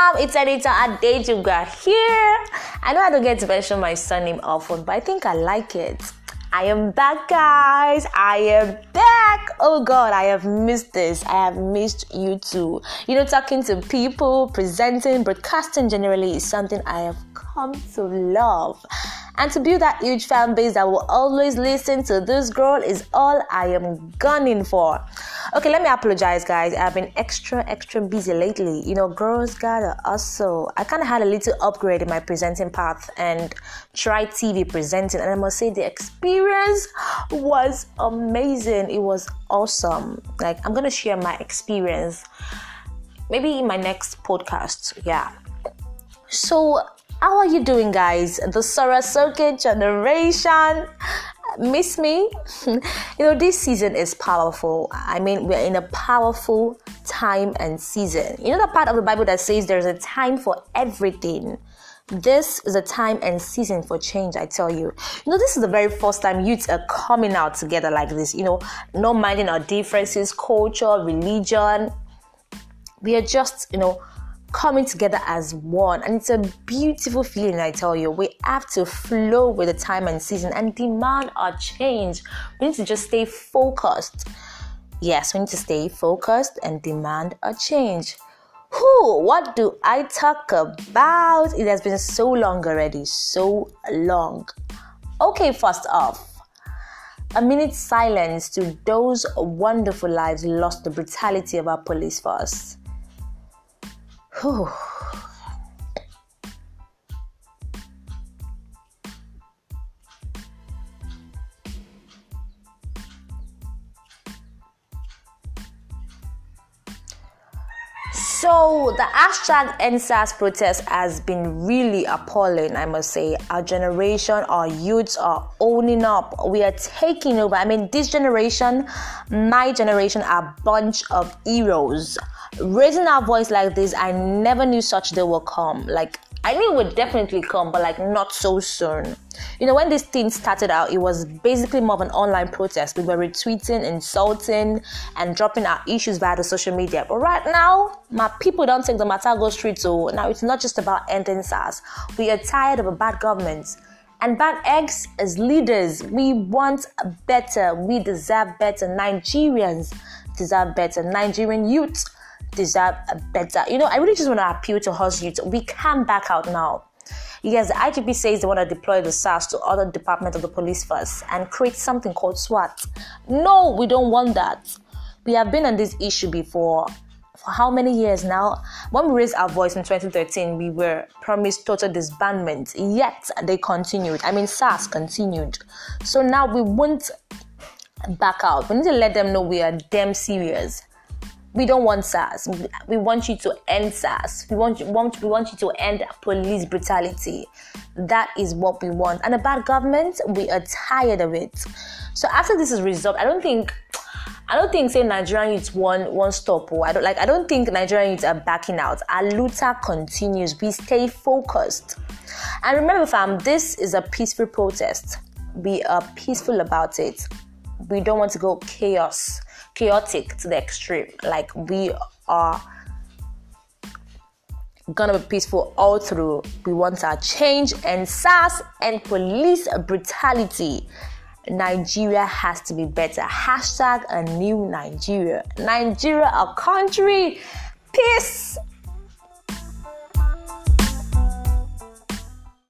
fam? It's Anita Adejuga here. I know I don't get to mention my surname often, but I think I like it. I am back, guys. I am back. Oh God, I have missed this. I have missed you too. You know, talking to people, presenting, broadcasting generally is something I have come to love. And to build that huge fan base that will always listen to this girl is all I am gunning for. Okay, let me apologize, guys. I've been extra, extra busy lately. You know, girls gotta also. I kind of had a little upgrade in my presenting path and tried TV presenting, and I must say the experience was amazing. It was awesome. Like, I'm gonna share my experience maybe in my next podcast. Yeah. So how are you doing, guys? The Circuit generation. Miss me? you know, this season is powerful. I mean, we're in a powerful time and season. You know, the part of the Bible that says there's a time for everything. This is a time and season for change, I tell you. You know, this is the very first time youths are coming out together like this, you know, not minding our differences, culture, religion. We are just, you know, coming together as one. And it's a beautiful feeling, I tell you. We have to flow with the time and season and demand our change. We need to just stay focused. Yes, we need to stay focused and demand a change. Who? What do I talk about? It has been so long already, so long. Okay, first off, a minute silence to those wonderful lives lost the brutality of our police force. Whew. So the hashtag EndSARS protest has been really appalling, I must say. Our generation, our youths are owning up. We are taking over. I mean, this generation, my generation, are a bunch of heroes raising our voice like this, I never knew such day will come. Like I knew it would definitely come, but like not so soon. You know, when this thing started out, it was basically more of an online protest. We were retweeting, insulting, and dropping our issues via the social media. But right now, my people don't take the matter go straight. So now it's not just about ending SARS. We are tired of a bad government. And bad eggs as leaders, we want better. We deserve better. Nigerians deserve better. Nigerian youths deserve a better. You know, I really just want to appeal to us youth. We can back out now. Yes, the IGP says they want to deploy the SARS to other departments of the police first and create something called SWAT. No, we don't want that. We have been on this issue before. For how many years now? When we raised our voice in 2013, we were promised total disbandment, yet they continued. I mean, SARS continued. So now we won't back out. We need to let them know we are damn serious we don't want SARS. We want you to end SARS. We want, you, want, we want you to end police brutality. That is what we want. And a bad government, we are tired of it. So after this is resolved, I don't think I don't think say Nigerian youths one one stop. Oh, I don't like I don't think Nigerian youths are backing out. Our looter continues. We stay focused. And remember, fam, this is a peaceful protest. We are peaceful about it. We don't want to go chaos chaotic to the extreme. Like we are gonna be peaceful all through. We want our change and SARS and police brutality. Nigeria has to be better. Hashtag a new Nigeria. Nigeria, a country. Peace.